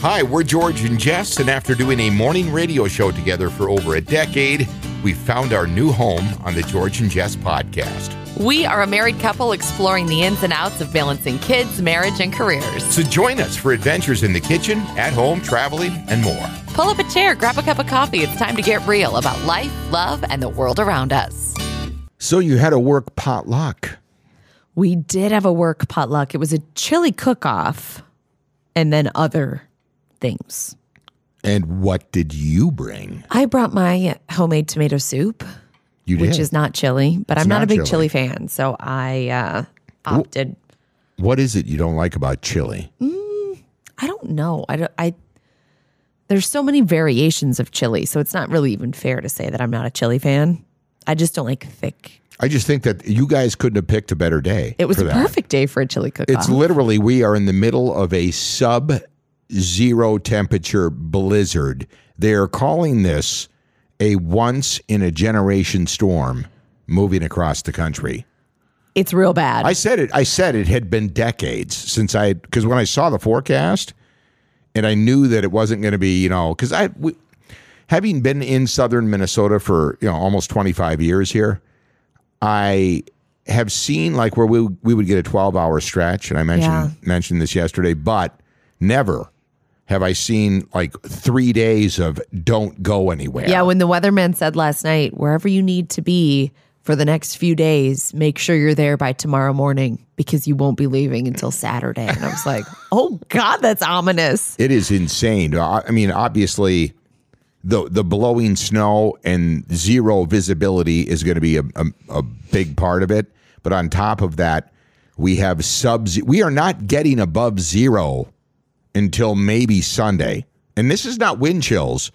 Hi, we're George and Jess, and after doing a morning radio show together for over a decade, we found our new home on the George and Jess podcast. We are a married couple exploring the ins and outs of balancing kids, marriage, and careers. So join us for adventures in the kitchen, at home, traveling, and more. Pull up a chair, grab a cup of coffee. It's time to get real about life, love, and the world around us. So you had a work potluck. We did have a work potluck. It was a chili cook off and then other things. And what did you bring? I brought my homemade tomato soup, You did. which is not chili, but It's I'm not, not a big chili. chili fan. So I uh, opted. what is it you don't like about chili? I don't know. I, don't, I there's so many variations of chili, so it's not really even fair to say that I'm not a chili fan. I just don't like thick. I just think that you guys couldn't have picked a better day. It was a perfect day for a chili cook It's literally we are in the middle of a sub zero temperature blizzard. They are calling this a once in a generation storm moving across the country. It's real bad. I said it. I said it had been decades since I because when I saw the forecast, and I knew that it wasn't going to be you know because I we, having been in southern Minnesota for you know almost twenty five years here, I have seen like where we we would get a twelve hour stretch, and I mentioned Yeah. mentioned this yesterday, but never have I seen like three days of don't go anywhere. yeah, when the weatherman said last night, wherever you need to be for the next few days, make sure you're there by tomorrow morning because you won't be leaving until Saturday. And I was like, oh God, that's ominous. It is insane. I mean, obviously, the the blowing snow and zero visibility is going to be a, a, a big part of it. But on top of that, we have sub. We are not getting above zero until maybe Sunday, and this is not wind chills.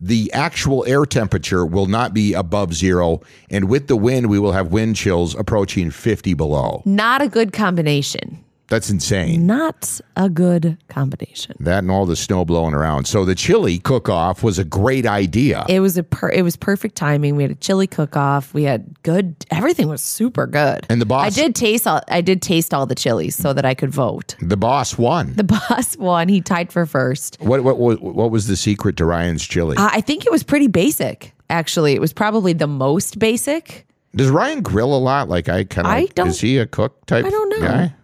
The actual air temperature will not be above zero, and with the wind, we will have wind chills approaching fifty below. Not a good combination. That's insane. Not a good combination. That and all the snow blowing around. So the chili cook off was a great idea. It was a per- it was perfect timing. We had a chili cook off. We had good everything was super good. And the boss- I did taste all I did taste all the chilies so that I could vote. The boss won. The boss won. He tied for first. What what what, what was the secret to Ryan's chili? Uh, I think it was pretty basic. Actually, it was probably the most basic. Does Ryan grill a lot? Like I kind of. I don't- Is he a cook type? I don't know. Guy?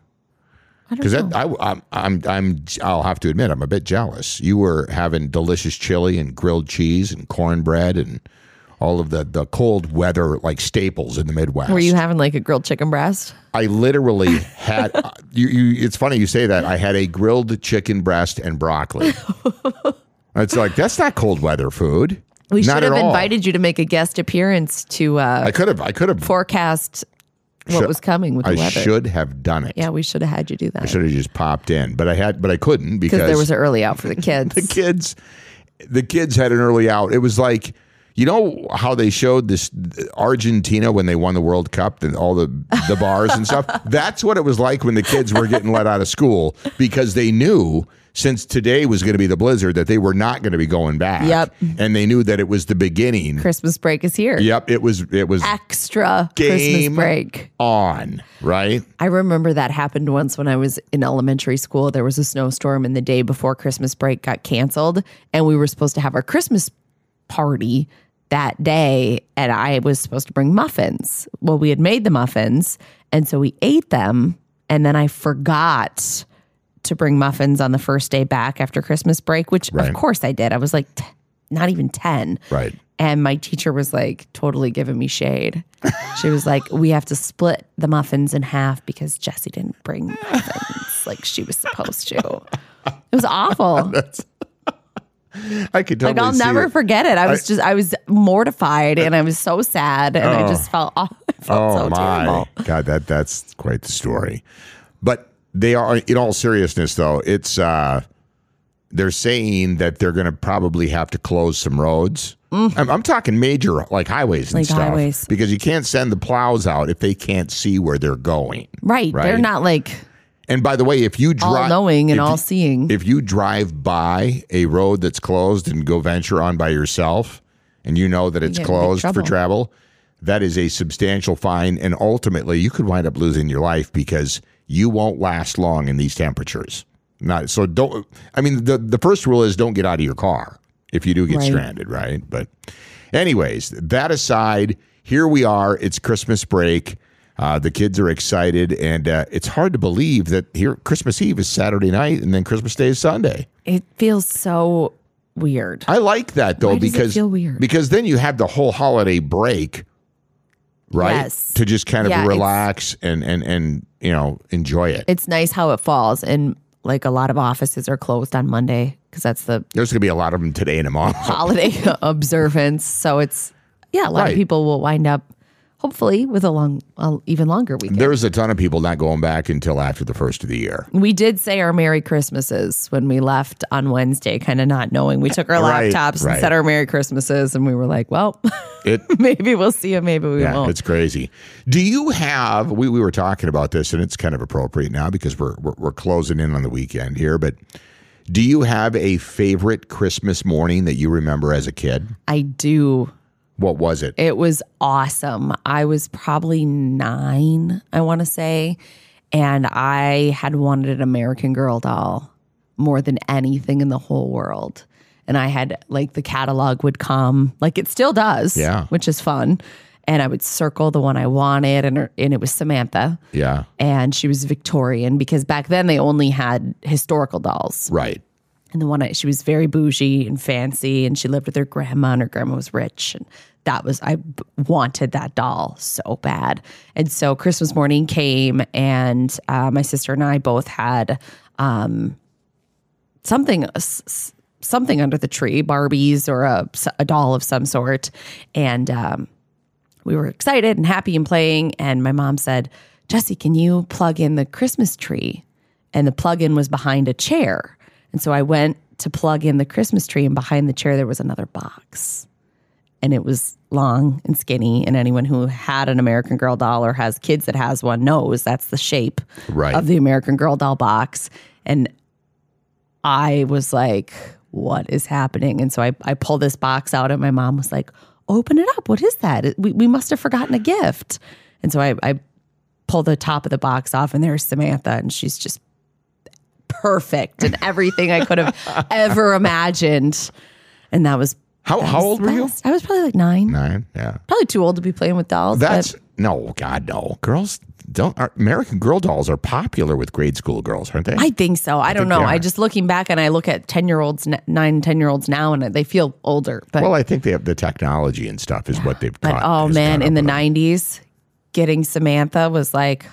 Because. I, I'm, I'm, I'm, I'll have to admit, I'm a bit jealous. You were having delicious chili and grilled cheese and cornbread and all of the, the cold weather like staples in the Midwest. Were you having like a grilled chicken breast? I literally had. you, you, it's funny you say that. I had a grilled chicken breast and broccoli. it's like that's not cold weather food. We Not should have at all. invited you to make a guest appearance to uh, I could have. I could have. forecast what Should- was coming with the I weather. should have done it. Yeah, we should have had you do that I should have just popped in, but I had, but I couldn't because because there was an early out for the kids. the kids, the kids had an early out. It was like, you know how they showed this Argentina when they won the World Cup and all the the bars and stuff. That's what it was like when the kids were getting let out of school because they knew since today was going to be the blizzard that they were not going to be going back. Yep. and they knew that it was the beginning. Christmas break is here. Yep, it was. It was Extra Christmas break. on right. I remember that happened once when I was in elementary school. There was a snowstorm, and the day before Christmas break got canceled, and we were supposed to have our Christmas party that day, and I was supposed to bring muffins. Well, we had made the muffins, and so we ate them, and then I forgot to bring muffins on the first day back after Christmas break, which Right. of course I did. I was like, t- not even 10. Right. And my teacher was like totally giving me shade. She was like, We have to split the muffins in half because Jesse didn't bring muffins like she was supposed to. It was awful. I could totally Like I'll never it. forget it. I was just I was mortified and I was so sad and I just felt I felt Oh so my terrible. God, that that's quite the story. But they are in all seriousness though, it's uh they're saying that they're gonna probably have to close some roads. I'm, I'm talking major like highways and Mm. Like stuff. highways. Because you can't send the plows out if they can't see where they're going. Right. They're not like And by the way, if you all drive knowing and all you- seeing. if you drive by a road that's closed and go venture on by yourself and you know that it's get in big closed for travel, that is a substantial fine. And ultimately, you could wind up losing your life because you won't last long in these temperatures. not so don't. I mean, the the first rule is don't get out of your car if you do get Right. stranded, right? But, anyways, that aside, here we are. It's Christmas break. Uh, the kids are excited, and uh, it's hard to believe that here Christmas Eve is Saturday night, and then Christmas Day is Sunday. It feels so weird. I like that though Why because feel weird? because then you have the whole holiday break, right? Yes. To just kind of Yeah, relax and and and you know enjoy it. It's nice how it falls, and like a lot of offices are closed on Monday because that's the There's gonna be a lot of them today and tomorrow. holiday observance. So it's yeah, a lot Right. of people will wind up hopefully with a long, a even longer weekend. There's a ton of people not going back until after the first of the year. we did say our Merry Christmases when we left on Wednesday, kind of not knowing. We took our Right, laptops right. and said our Merry Christmases, and we were like, well, It maybe we'll see you, maybe we yeah, won't. it's crazy. Do you have? We we were talking about this, and it's kind of appropriate now because we're we're, we're closing in on the weekend here. But do you have a favorite Christmas morning that you remember as a kid? I do. What was it? It was awesome. I was probably nine, I want to say. And I had wanted an American Girl doll more than anything in the whole world. And I had like the catalog would come, like it still does, Yeah. which is fun. And I would circle the one I wanted, and, her, and it was Samantha. Yeah, And she was Victorian because back then they only had historical dolls. right. And the one I, she was very bougie and fancy, and she lived with her grandma, and her grandma was rich, and that was I wanted that doll so bad. And so Christmas morning came, and uh, my sister and I both had um, something something under the tree, Barbies or a, a doll of some sort, and um, we were excited and happy and playing. And my mom said, Jesse, can you plug in the Christmas tree? And the plug in was behind a chair. And so I went to plug in the Christmas tree, and behind the chair, there was another box. And it was long and skinny. And anyone who had an American Girl doll or has kids that has one knows that's the shape Right. of the American Girl doll box. And I was like, what is happening? And so I, I pulled this box out, and my mom was like, open it up. What is that? We, we must have forgotten a gift. And so I, I pull the top of the box off, and there's Samantha, and she's just perfect and everything I could have ever imagined. And that was How how old were you? I was probably like nine. Nine. Yeah. Probably too old to be playing with dolls. That's but no, God, no. Girls don't. Are, American Girl dolls are popular with grade school girls, aren't they? I think so. I, don't know. they I just looking back and I look at 10 year olds, nine, 10 year olds now, and they feel older. But, well, I think they have the technology and stuff is what they've but caught. oh has man, caught in the with them. 90s, getting Samantha was like,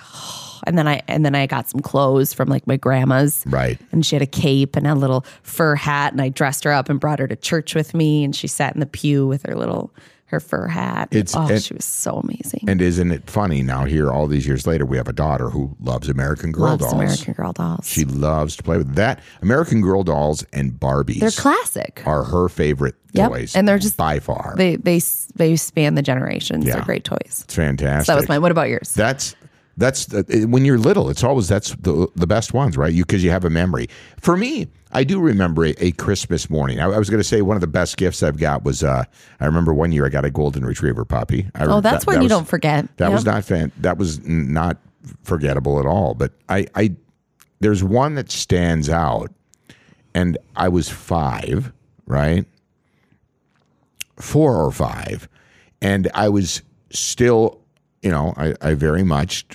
and then I, and then I got some clothes from like my grandma's. Right. And she had a cape and a little fur hat, and I dressed her up and brought her to church with me. And she sat in the pew with her little, her fur hat. It's- oh, and- she was so amazing. And isn't it funny now? Here, all these years later, we have a daughter who loves American Girl Loves dolls. American Girl dolls. She loves to play with that. American Girl dolls and Barbies They're classic. are her favorite Yep. toys, And they're just- by far. They, they, they span the generations. Yeah. They're great toys. it's fantastic. So that was mine. What about yours? That's that's the, when you're little. It's always that's the the best ones, right? You because you have a memory. For me, I do remember a, a Christmas morning. I, I was going to say one of the best gifts I've got was uh, I remember one year I got a golden retriever puppy. I, Oh, that's that- one that you was- don't forget. That Yep. was not fan. That was not forgettable at all. But I, I, there's one that stands out, and I was five, right? Four or five, and I was still, you know, I, I very much,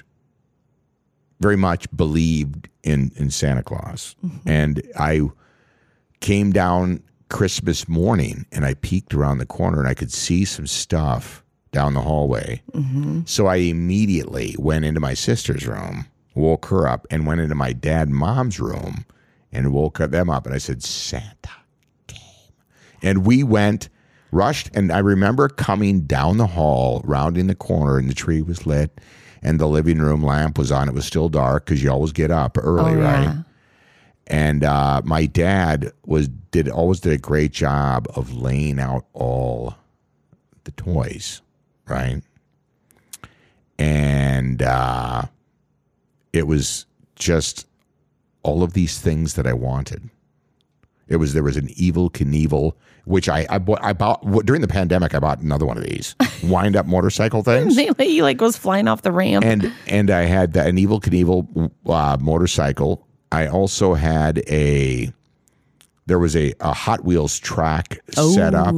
very much believed in in Santa Claus, mm-hmm. and I came down Christmas morning and I peeked around the corner and I could see some stuff down the hallway. Mm-hmm. So I immediately went into my sister's room, woke her up, and went into my dad and mom's room and woke them up. And I said, Santa came. And we went, rushed. And I remember coming down the hall, rounding the corner, and the tree was lit. And the living room lamp was on. It was still dark because you always get up early, Oh, right? yeah. and uh, my dad was did always did a great job of laying out all the toys, right? And uh, it was just all of these things that I wanted. It was there was an Evel Knievel, which I I bought, I bought during the pandemic. I bought another one of these wind up motorcycle things he like goes flying off the ramp. and and I had that, an Evel Knievel uh, motorcycle. I also had a there was a, a Hot Wheels track set up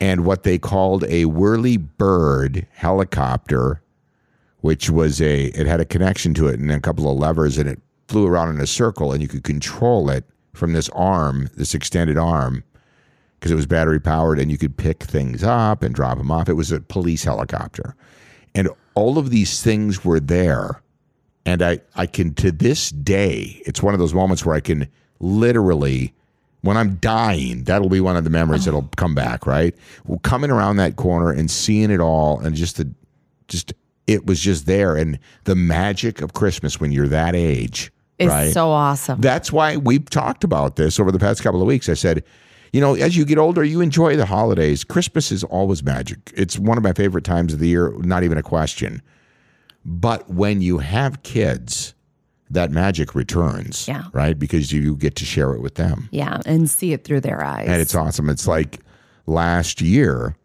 and what they called a whirly bird helicopter, which was a it had a connection to it and a couple of levers and it flew around in a circle and you could control it from this arm, this extended arm, because it was battery powered and you could pick things up and drop them off. It was a police helicopter. And all of these things were there. And I, I can, to this day, it's one of those moments where I can literally, when I'm dying, that'll be one of the memories oh. that'll come back, right? Well, coming around that corner and seeing it all and just the, just, it was just there. And the magic of Christmas when you're that age, It's right? so awesome. That's why we've talked about this over the past couple of weeks. I said, you know, as you get older, you enjoy the holidays. Christmas is always magic. It's one of my favorite times of the year, not even a question. But when you have kids, that magic returns, Yeah. right? Because you get to share it with them. yeah, and see it through their eyes. And it's awesome. It's like last year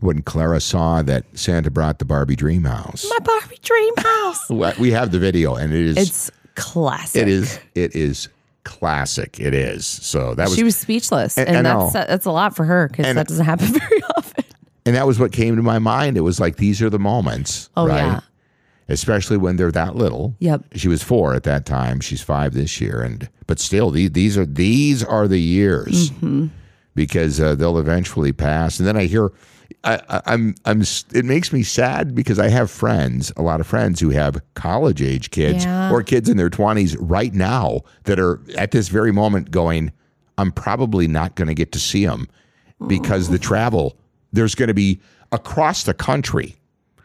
when Clara saw that Santa brought the Barbie dream house. my Barbie dream house. We have the video and it is It's classic. it is it is classic. It is. So that was She was speechless, and know. that's that's a lot for her because that doesn't happen very often. And that was what came to my mind. It was like these are the moments, Oh, right? yeah. Especially when they're that little. Yep. She was four at that time. She's five this year, and but still, these these are these are the years Mm-hmm. because uh, they'll eventually pass. And then I hear, I, I, I'm I'm. It makes me sad because I have friends, a lot of friends who have college age kids Yeah. or kids in their twenties right now that are at this very moment going, I'm probably not going to get to see them because the travel there's going to be across the country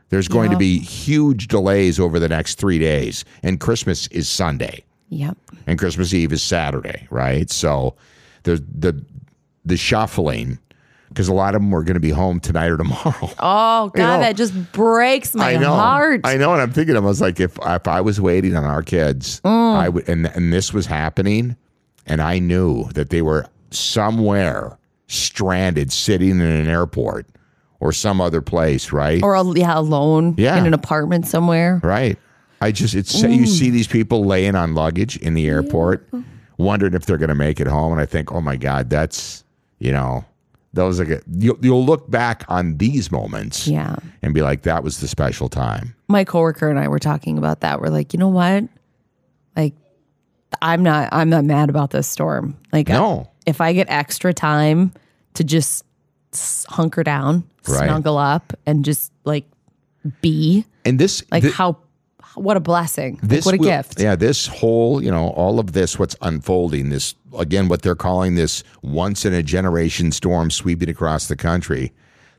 there's going to be huge delays over the next three days and christmas is sunday Yep. and christmas eve is saturday right so there's the the shuffling because a lot of them are going to be home tonight or tomorrow Oh God, know, that just breaks my I know. heart. I know, and I'm thinking, I was like, if if I was waiting on our kids, Mm. I would, and and this was happening, and I knew that they were somewhere stranded, sitting in an airport or some other place, right? or yeah, alone Yeah. in an apartment somewhere. right. I just it's you see these people laying on luggage in the airport, wondering if they're going to make it home, and I think, oh my god, that's you know. Those are good. You'll, you'll look back on these moments Yeah. and be like, that was the special time. My coworker and I were talking about that. We're like, you know what? Like, I'm not. I'm not mad about this storm. Like, No. if I get extra time to just hunker down, Right. snuggle up, and just like be And this, like how. What a blessing! Like, this what a will- gift! Yeah, this whole, you know, all of this, what's unfolding, this again, what they're calling this once in a generation storm sweeping across the country.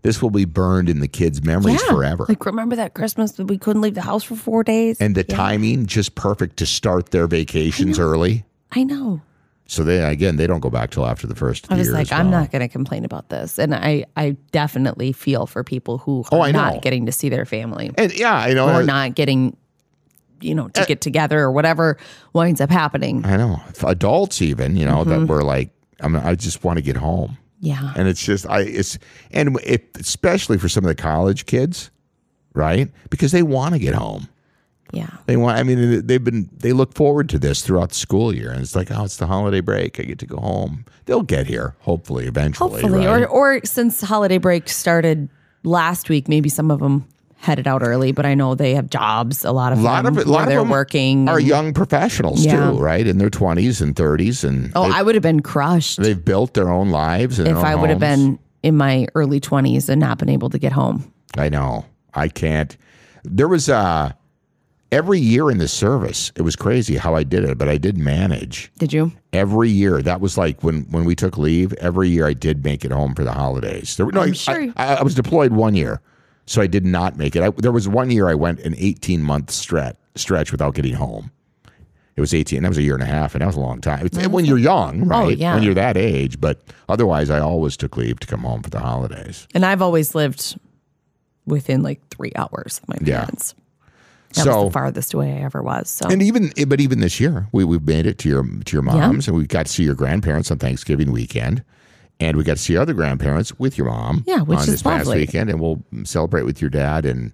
This will be burned in the kids' memories Yeah. forever. Like, remember that Christmas that we couldn't leave the house for four days? and the timing just perfect to start their vacations early. I know. So they again, they don't go back till after the first I was like, as I'm not going to complain about this, and I, I definitely feel for people who Oh, are I know. not getting to see their family And yeah, I know. or not getting, you know, to get together or whatever winds up happening. I know adults even, you know, Mm-hmm. that were like, I mean, I just want to get home. Yeah, and it's just I it's and it, especially for some of the college kids, right? Because they want to get home. yeah, They want. I mean, they've been they look forward to this throughout the school year, and it's like, oh, it's the holiday break. I get to go home. They'll get here hopefully eventually. hopefully, right? or or since holiday break started last week, maybe some of them headed out early. But I know they have jobs. A lot of a lot them of a lot of they're them working. are young professionals Yeah. too, right? In their twenties and thirties, and oh, I would have been crushed they've built their own lives. And if own I would have been in my early twenties and not been able to get home. I know. I can't. There was uh every year in the service. It was crazy how I did it, but I did manage. Did you? every year. That was like when when we took leave. Every year I did make it home for the holidays. There, no, I'm I- sure I, I was deployed one year, so I did not make it. I, there was one year I went an eighteen month stretch stretch without getting home. It was eighteen. That was a year and a half, and that was a long time. It's, when you're young, oh, right? Oh, yeah. When you're that age, but otherwise, I always took leave to come home for the holidays. And I've always lived within like three hours of my Yeah. parents. That was So- the farthest away I ever was. So And even, but even this year, we we made it to your to your mom's, and we got to see your grandparents on Thanksgiving weekend, and we got to see other grandparents with your mom. Yeah, which on is this past lovely. weekend, and we'll celebrate with your dad and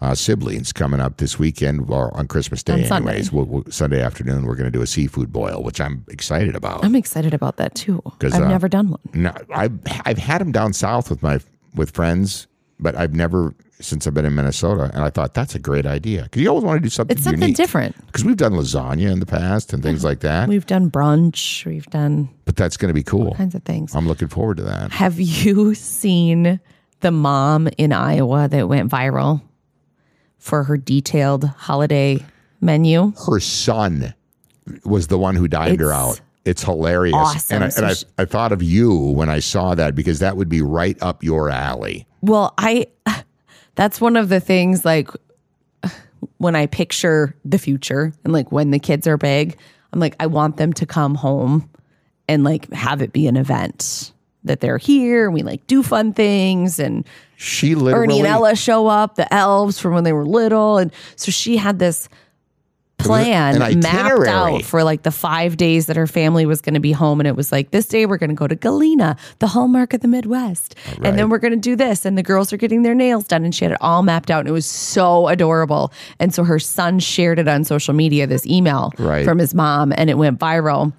uh, siblings coming up this weekend or on Christmas Day. On Sunday. We'll, we'll- Sunday afternoon, we're going to do a seafood boil, which I'm excited about. I'm excited about that too. Because I've uh, never done one. No, I've I've had them down south with my with friends, but I've never since I've been in Minnesota. And I thought that's a great idea because you always want to do something. It's something unique. different. Because we've done lasagna in the past and things like that, We've done brunch. We've done but that's going to be cool. kinds of things. I'm looking forward to that. Have you seen the mom in Iowa that went viral for her detailed holiday menu? Her son was the one who dined her It's out. It's hilarious, awesome. and I, So and I, she- I thought of you when I saw that because that would be right up your alley. Well, I that's one of the things like when I picture the future and like when the kids are big, I'm like I want them to come home and like have it be an event that they're here and we like do fun things and She literally Ernie and Ella show up, the elves from when they were little. And so she had this plan mapped out for like the five days that her family was going to be home. And it was like, this day we're going to go to Galena, the hallmark of the Midwest. And then we're going to do this. And the girls are getting their nails done. And she had it all mapped out. And it was so adorable. And so her son shared it on social media, this email Right. from his mom, and it went viral.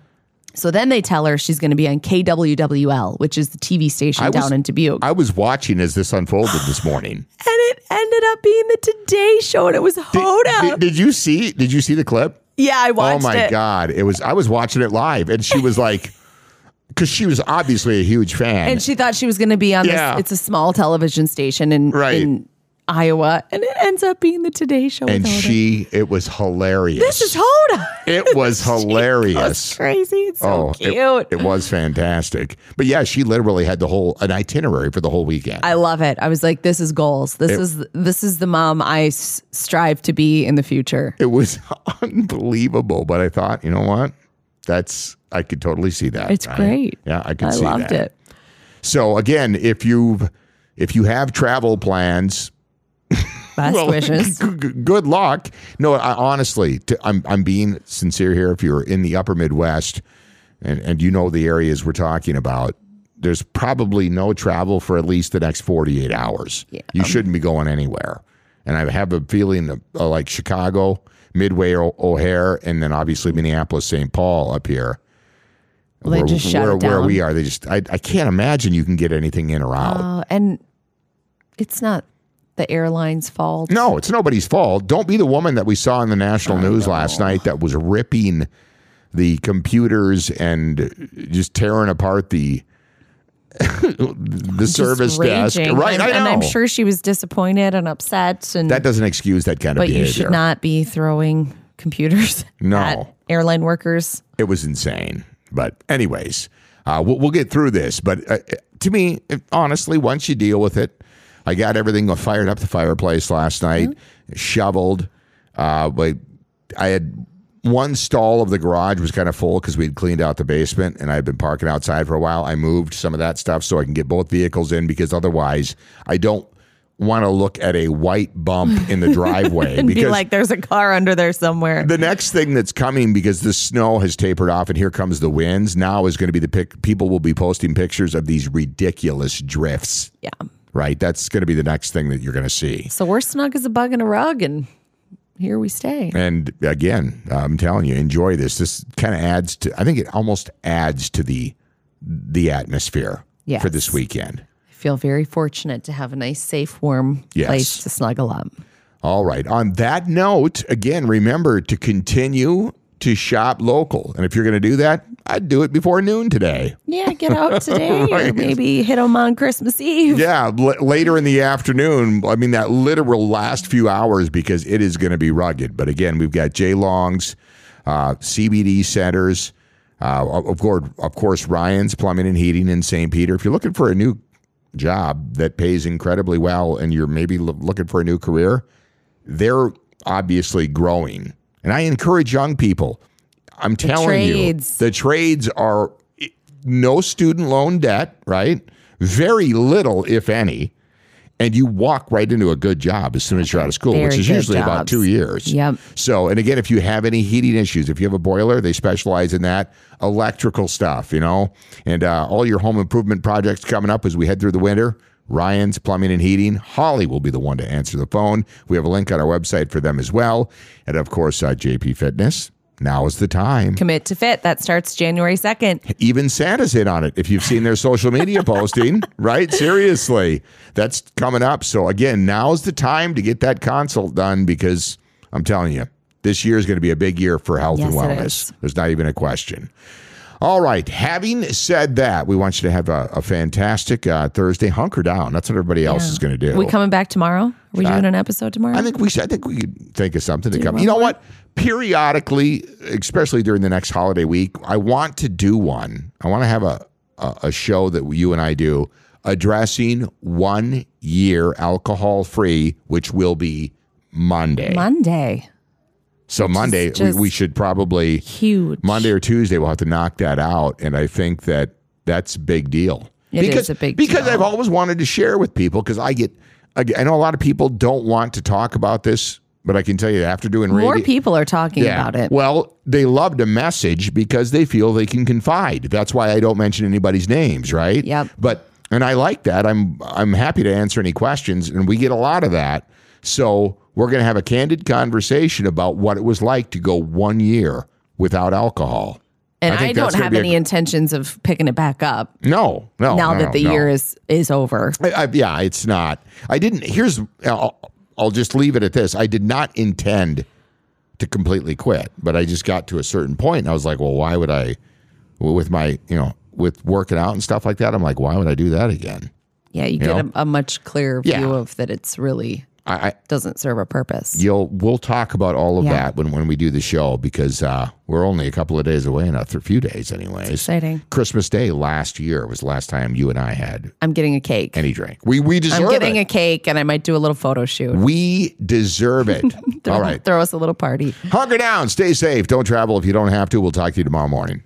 So then they tell her she's going to be on KWWL, which is the TV station was- down in Dubuque. I was watching as this unfolded this morning. and it ended up being the Today Show, and it was Hoda. Did, did you see? Did you see the clip? yeah, I watched. It. Oh my it. god! It was. I was watching it live, and she was like, because she was obviously a huge fan. And she thought she was going to be on Yeah. this. It's a small television station and in, Right. in Iowa, and it ends up being the Today Show. and she, it was hilarious. this is Hoda. It was hilarious. crazy. It's so Oh, cute. it, it was fantastic. But yeah, she literally had the whole an itinerary for the whole weekend. I love it. I was like, this is goals. This is this is the mom I s- strive to be in the future. it was unbelievable. But I thought, you know what? That's I could totally see that. It's right? great. Yeah, I could see that. I see loved that. it. So again, if you've if you have travel plans, Best wishes. g- g- good luck. No, I, honestly, to, I'm I'm being sincere here. If you're in the Upper Midwest, and and you know the areas we're talking about, there's probably no travel for at least the next 48 hours. Yeah. You shouldn't be going anywhere. And I have a feeling of, uh, like Chicago, Midway, o- O'Hare, and then obviously Minneapolis, St. Paul up here. Well, they where, just shut where, where we are, they just I, I can't imagine you can get anything in or out. Uh, and it's not the airline's fault. No, it's nobody's fault. Don't be the woman that we saw in the national news last night that was ripping the computers and just tearing apart the the Just service desk. Right, and, I know. and I'm sure she was disappointed and upset. And that doesn't excuse that kind of behavior. but you should not be throwing computers No. at airline workers. It was insane. But anyways, uh, we'll, we'll get through this. But uh, to me, honestly, once you deal with it, I got everything fired up the fireplace last night, shoveled. Uh, but I had one stall of the garage was kind of full because we had cleaned out the basement and I had been parking outside for a while. I moved some of that stuff so I can get both vehicles in because otherwise I don't want to look at a white bump in the driveway And because be like, there's a car under there somewhere. the next thing that's coming because the snow has tapered off and here comes the winds now is going to be the pic people will be posting pictures of these ridiculous drifts yeah. Right that's going to be the next thing that you're going to see So we're snug as a bug in a rug, and here we stay. and again i'm telling you enjoy this this kind of adds to i think it almost adds to the the atmosphere Yes. for this weekend I feel very fortunate to have a nice, safe, warm Yes. place to snuggle up. All right. On that note, again, remember to continue to shop local. And if you're going to do that, I'd do it before noon today. Yeah, get out today, or maybe hit them on Christmas Eve. Yeah, l- later in the afternoon. I mean, that literal last few hours because it is going to be rugged. But again, we've got J Longs, uh, CBD centers, uh, of course, of course, Ryan's Plumbing and Heating in St. Peter. If you're looking for a new job that pays incredibly well, and you're maybe lo- looking for a new career, they're obviously growing. And I encourage young people. I'm telling trades. you, the trades are no student loan debt, right? Very little, if any. And you walk right into a good job as soon as you're out of school, which is usually about two years. Yep. So, and again, if you have any heating issues, if you have a boiler, they specialize in that. Electrical stuff, you know, and uh, all your home improvement projects coming up as we head through the winter. Ryan's Plumbing and Heating. Holly will be the one to answer the phone. We have a link on our website for them as well. And of course, uh, JP Fitness. Now is the time. Commit to fit. That starts January 2nd. Even Santa's hit on it. If you've seen their social media posting, right? Seriously, that's coming up. So again, now's the time to get that consult done because I'm telling you, this year is going to be a big year for health and Yes, it wellness. There's not even a question. All right. Having said that, we want you to have a, a fantastic uh, Thursday. Hunker down. That's what everybody else is going to do. We coming back tomorrow? Are we doing an episode tomorrow? I think we should. I think we could think of something to come. You know what? Periodically, especially during the next holiday week, I want to do one. I want to have a a, a show that you and I do addressing one year alcohol free, which will be Monday. Monday. So Monday, we, we should probably Huge. Monday or Tuesday we'll have to knock that out, and I think that that's big deal. It is because, a big because deal. I've always wanted to share with people because I get I know a lot of people don't want to talk about this, but I can tell you after doing radio, More people are talking about it. Well, they love to message because they feel they can confide. That's why I don't mention anybody's names, right? Yep. But and I like that. I'm I'm happy to answer any questions, and we get a lot of that. So we're going to have a candid conversation about what it was like to go one year without alcohol. and I I, don't have be a- any intentions of picking it back up No, no. now no, that the no. year is is over. I, I, yeah, it's not. I didn't. Here's. I'll, I'll just leave it at this. I did not intend to completely quit, but I just got to a certain point, and I was like, well, why would I? With my, you know, with working out and stuff like that, I'm like, why would I do that again? Yeah, you, get a, a much clearer view Yeah. of that it's really I, I doesn't serve a purpose. you'll we'll talk about all of Yeah. that when when we do the show because uh, we're only a couple of days away, and a few days, anyways. Exciting. Christmas Day last year was the last time you and I had I'm getting a cake. any drink. We we deserve it. I'm getting it. a cake and I might do a little photo shoot. we deserve it. all right. Throw us a little party. Hunker down, stay safe, don't travel if you don't have to. We'll talk to you tomorrow morning.